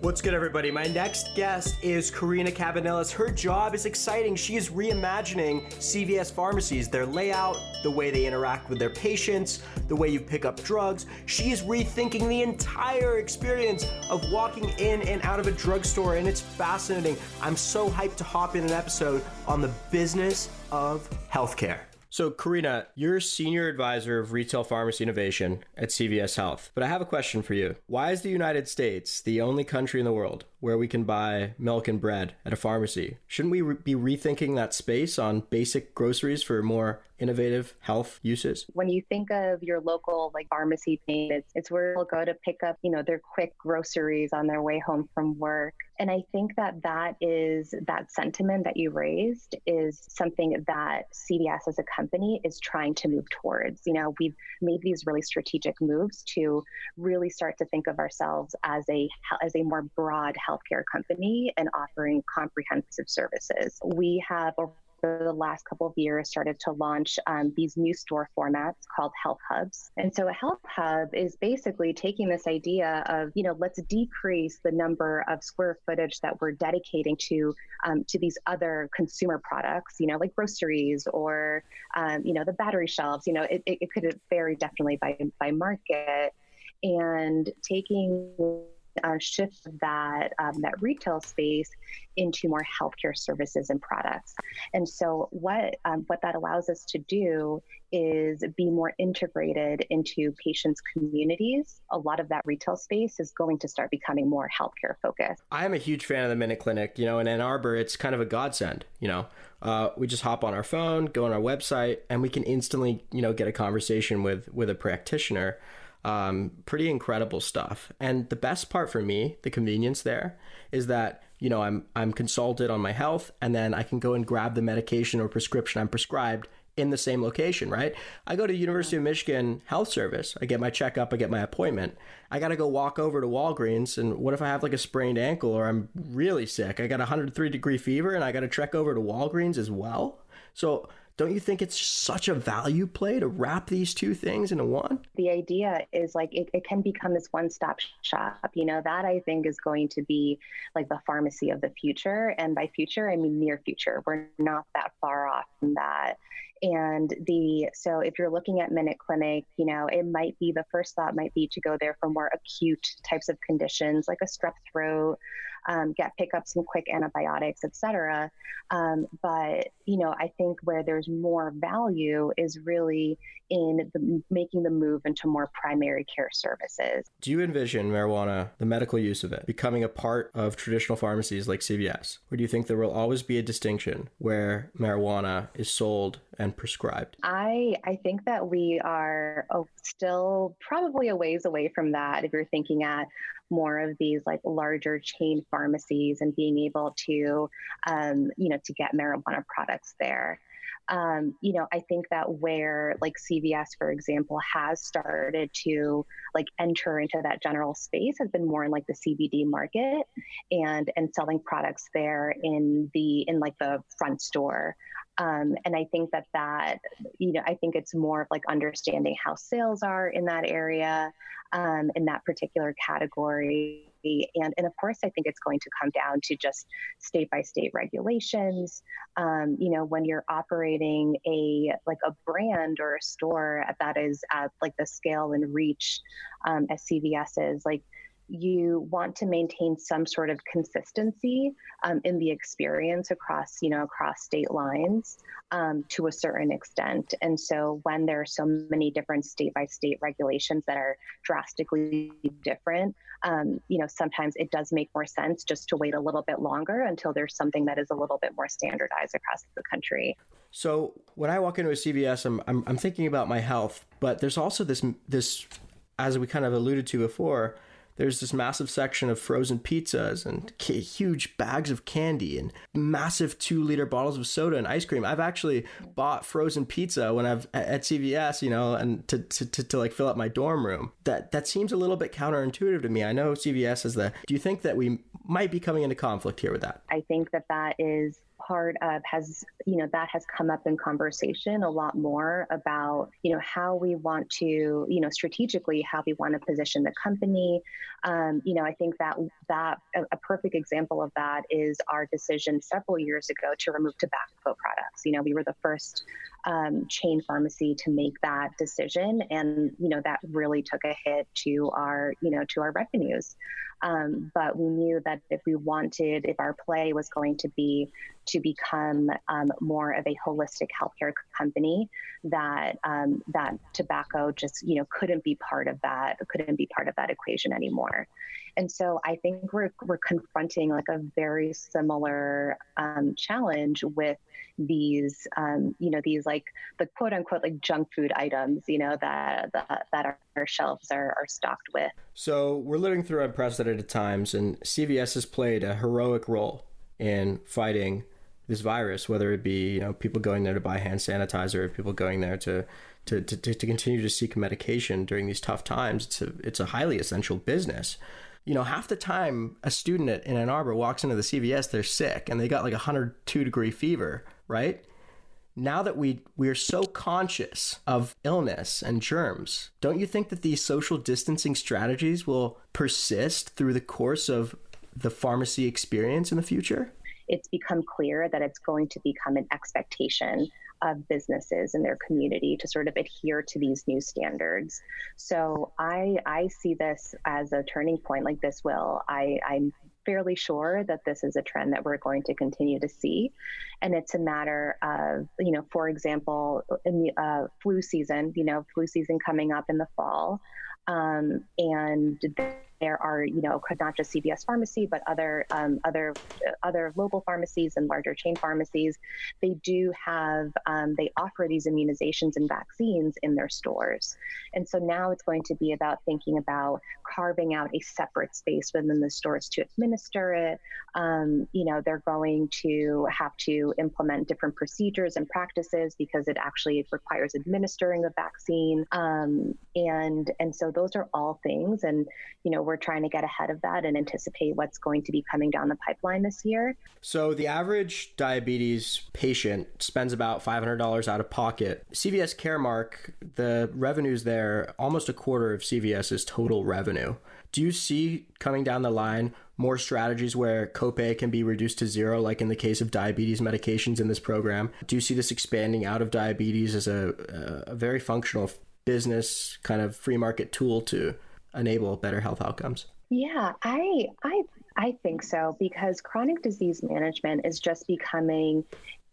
What's good, everybody? My next guest is Karina Cabanillas. Her job is exciting. She is reimagining CVS pharmacies, their layout, the way they interact with their patients, the way you pick up drugs. She is rethinking the entire experience of walking in and out of a drugstore, and it's fascinating. I'm so hyped to hop in an episode on the business of healthcare. So, Karina, you're senior advisor of retail pharmacy innovation at CVS Health. But I have a question for you. Why is the United States the only country in the world where we can buy milk and bread at a pharmacy? Shouldn't we re- be rethinking that space on basic groceries for more innovative health uses? When you think of your local like pharmacy chain, it's, it's where they'll go to pick up, you know, their quick groceries on their way home from work. And I think that that is that sentiment that you raised is something that CVS as a company is trying to move towards. You know, we've made these really strategic moves to really start to think of ourselves as a as a more broad healthcare company and offering comprehensive services. We have over for the last couple of years started to launch um, these new store formats called health hubs. And so a health hub is basically taking this idea of, you know, let's decrease the number of square footage that we're dedicating to um, to these other consumer products, you know, like groceries or, um, you know, the battery shelves. You know, it, it, it could vary definitely by by market. And taking uh, shift that um, that retail space into more healthcare services and products. And so, what um, what that allows us to do is be more integrated into patients' communities. A lot of that retail space is going to start becoming more healthcare focused. I am a huge fan of the Minute Clinic. You know, in Ann Arbor, it's kind of a godsend. You know, uh, we just hop on our phone, go on our website, and we can instantly, you know, get a conversation with with a practitioner. Um, pretty incredible stuff. And the best part for me, the convenience there, is that you know I'm I'm consulted on my health, and then I can go and grab the medication or prescription I'm prescribed in the same location, right? I go to University of Michigan Health Service. I get my checkup, I get my appointment. I got to go walk over to Walgreens and what if I have like a sprained ankle or I'm really sick? I got a 103 degree fever and I got to trek over to Walgreens as well. So don't you think it's such a value play to wrap these two things into one? The idea is like it, it can become this one stop shop. You know, that I think is going to be like the pharmacy of the future. And by future, I mean near future. We're not that far off from that. And the so if you're looking at Minute Clinic, you know, it might be the first thought might be to go there for more acute types of conditions like a strep throat, um, get pick up some quick antibiotics, etc. Um, but you know, I think where there's more value is really in the, making the move into more primary care services. Do you envision marijuana, the medical use of it, becoming a part of traditional pharmacies like CVS? Or do you think there will always be a distinction where marijuana is sold and prescribed? I I think that we are oh, still probably a ways away from that if you're thinking at more of these like larger chain pharmacies and being able to um, you know to get marijuana products there um, you know, I think that where like CVS, for example, has started to like enter into that general space has been more in like the CBD market and and selling products there in the in like the front store. Um, and I think that that, you know, I think it's more of like understanding how sales are in that area, um, in that particular category. And, and of course, I think it's going to come down to just state by state regulations. Um, you know, when you're operating a like a brand or a store that is at like the scale and reach um, as CVS is, like you want to maintain some sort of consistency um, in the experience across you know across state lines um, to a certain extent. And so when there are so many different state by state regulations that are drastically different um, you know sometimes it does make more sense just to wait a little bit longer until there's something that is a little bit more standardized across the country. So when i walk into a cvs i'm, I'm, I'm thinking about my health but there's also this this as we kind of alluded to before there's this massive section of frozen pizzas and huge bags of candy and massive two liter bottles of soda and ice cream. I've actually bought frozen pizza when I've at CVS, you know, and to, to, to, to like fill up my dorm room. That that seems a little bit counterintuitive to me. I know CVS is the. Do you think that we might be coming into conflict here with that? I think that that is part of has you know that has come up in conversation a lot more about you know how we want to you know strategically how we want to position the company. Um, you know i think that that a, a, perfect example of that is our decision several years ago to remove tobacco products. You know we were the first um, chain pharmacy to make that decision and you know that really took a hit to our you know to our revenues. Um, but we knew that if we wanted, if our play was going to be to become um, more of a holistic healthcare company, that um, that tobacco just you know couldn't be part of that, couldn't be part of that equation anymore. And so I think we're we're confronting like a very similar um, challenge with these um, you know these like the quote unquote like junk food items you know that that, that our, shelves are, are stocked with so we're living through unprecedented times and cvs has played a heroic role in fighting this virus whether it be you know people going there to buy hand sanitizer or people going there to to, to, to continue to seek medication during these tough times it's a, it's a highly essential business you know, half the time a student in Ann Arbor walks into the CVS, they're sick and they got like a 102 degree fever right? Now that we we are so conscious of illness and germs, don't you think that these social distancing strategies will persist through the course of the pharmacy experience in the future? It's become clear that it's going to become an expectation of businesses in their community to sort of adhere to these new standards. So I I see this as a turning point. Like this will I I'm fairly sure that this is a trend that we're going to continue to see. And it's a matter of, you know, for example, in the uh, flu season, you know, flu season coming up in the fall. Um, and there are, you know, not just CVS Pharmacy, but other um, other other local pharmacies and larger chain pharmacies. They do have um, they offer these immunizations and vaccines in their stores, and so now it's going to be about thinking about carving out a separate space within the stores to administer it. Um, you know, they're going to have to implement different procedures and practices because it actually requires administering the vaccine, um, and and so those are all things, and you know we're trying to get ahead of that and anticipate what's going to be coming down the pipeline this year. So, the average diabetes patient spends about $500 out of pocket. CVS Caremark, the revenues there, almost a quarter of CVS's total revenue. Do you see coming down the line more strategies where copay can be reduced to zero, like in the case of diabetes medications in this program? Do you see this expanding out of diabetes as a, a very functional business kind of free market tool to enable better health outcomes? Yeah, I I I think so because chronic disease management is just becoming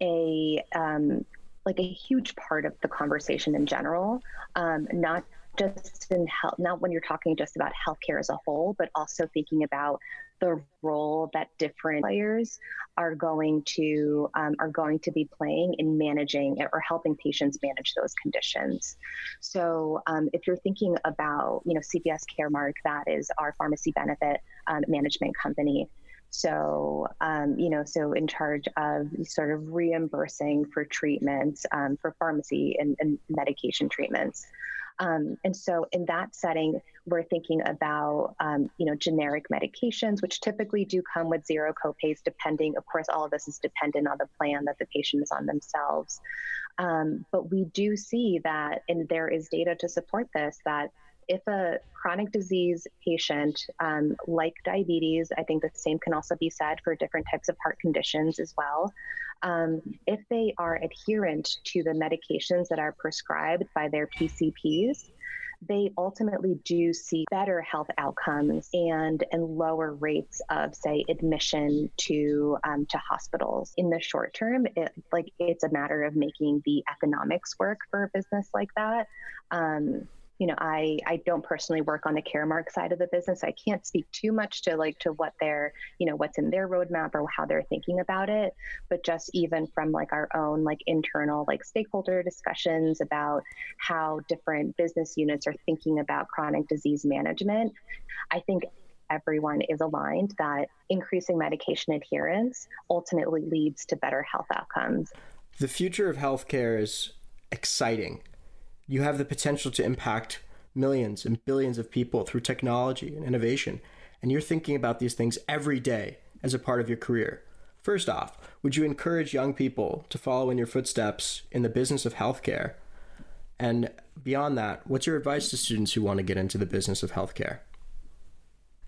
a um, like a huge part of the conversation in general, um, not just in health, not when you're talking just about healthcare as a whole, but also thinking about the role that different players are going to um, are going to be playing in managing or helping patients manage those conditions. So, um, if you're thinking about you know CVS Caremark, that is our pharmacy benefit um, management company. So, um, you know, so in charge of sort of reimbursing for treatments um, for pharmacy and, and medication treatments. Um, and so in that setting, we're thinking about, um, you know, generic medications, which typically do come with zero copays, depending, of course, all of this is dependent on the plan that the patient is on themselves. Um, but we do see that, and there is data to support this, that if a chronic disease patient, um, like diabetes, I think the same can also be said for different types of heart conditions as well. Um, if they are adherent to the medications that are prescribed by their PCPs, they ultimately do see better health outcomes and and lower rates of say admission to um, to hospitals. In the short term it, like it's a matter of making the economics work for a business like that. Um, you know, I I don't personally work on the Caremark side of the business. I can't speak too much to like to what they're, you know, what's in their roadmap or how they're thinking about it. But just even from like our own like internal like stakeholder discussions about how different business units are thinking about chronic disease management, I think everyone is aligned that increasing medication adherence ultimately leads to better health outcomes. The future of healthcare is exciting you have the potential to impact millions and billions of people through technology and innovation, and you're thinking about these things every day as a part of your career. First off, would you encourage young people to follow in your footsteps in the business of healthcare? And beyond that, what's your advice to students who want to get into the business of healthcare?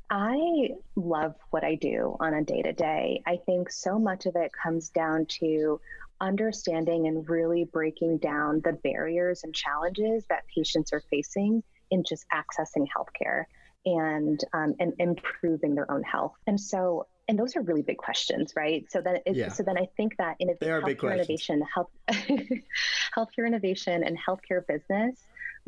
I love what I do on a day to day. I think so much of it comes down to understanding and really breaking down the barriers and challenges that patients are facing in just accessing healthcare and um, and improving their own health. And so, and those are really big questions, right? So then, it, yeah. so then I think that in healthcare innovation, health, healthcare innovation, and healthcare business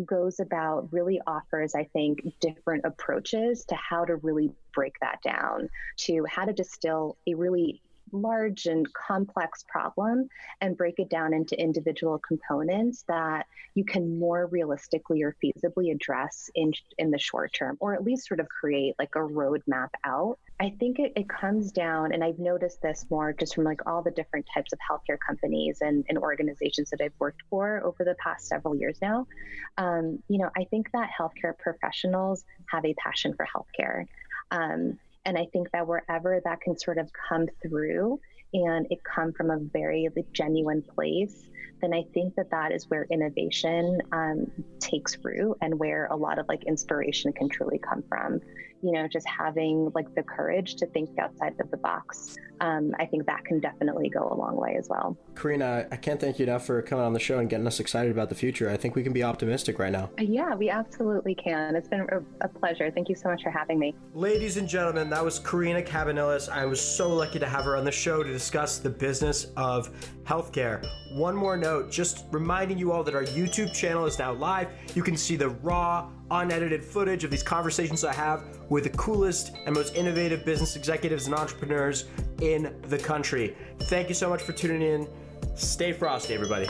goes about really offers, I think, different approaches to how to really break that down, to how to distill a really large and complex problem and break it down into individual components that you can more realistically or feasibly address in in the short term or at least sort of create like a roadmap out i think it, it comes down and i've noticed this more just from like all the different types of healthcare companies and, and organizations that i've worked for over the past several years now um, you know i think that healthcare professionals have a passion for healthcare um, and I think that wherever that can sort of come through and it come from a very genuine place, then I think that that is where innovation um, takes root and where a lot of like inspiration can truly come from you know, just having like the courage to think outside of the box. Um, I think that can definitely go a long way as well. Karina, I can't thank you enough for coming on the show and getting us excited about the future. I think we can be optimistic right now. Uh, yeah, we absolutely can. It's been a, a pleasure. Thank you so much for having me. Ladies and gentlemen, that was Karina Cabanillas. I was so lucky to have her on the show to discuss the business of healthcare. One more note, just reminding you all that our YouTube channel is now live. You can see the raw, unedited footage of these conversations I have with the coolest and most innovative business executives and entrepreneurs in the country. Thank you so much for tuning in. Stay frosty, everybody.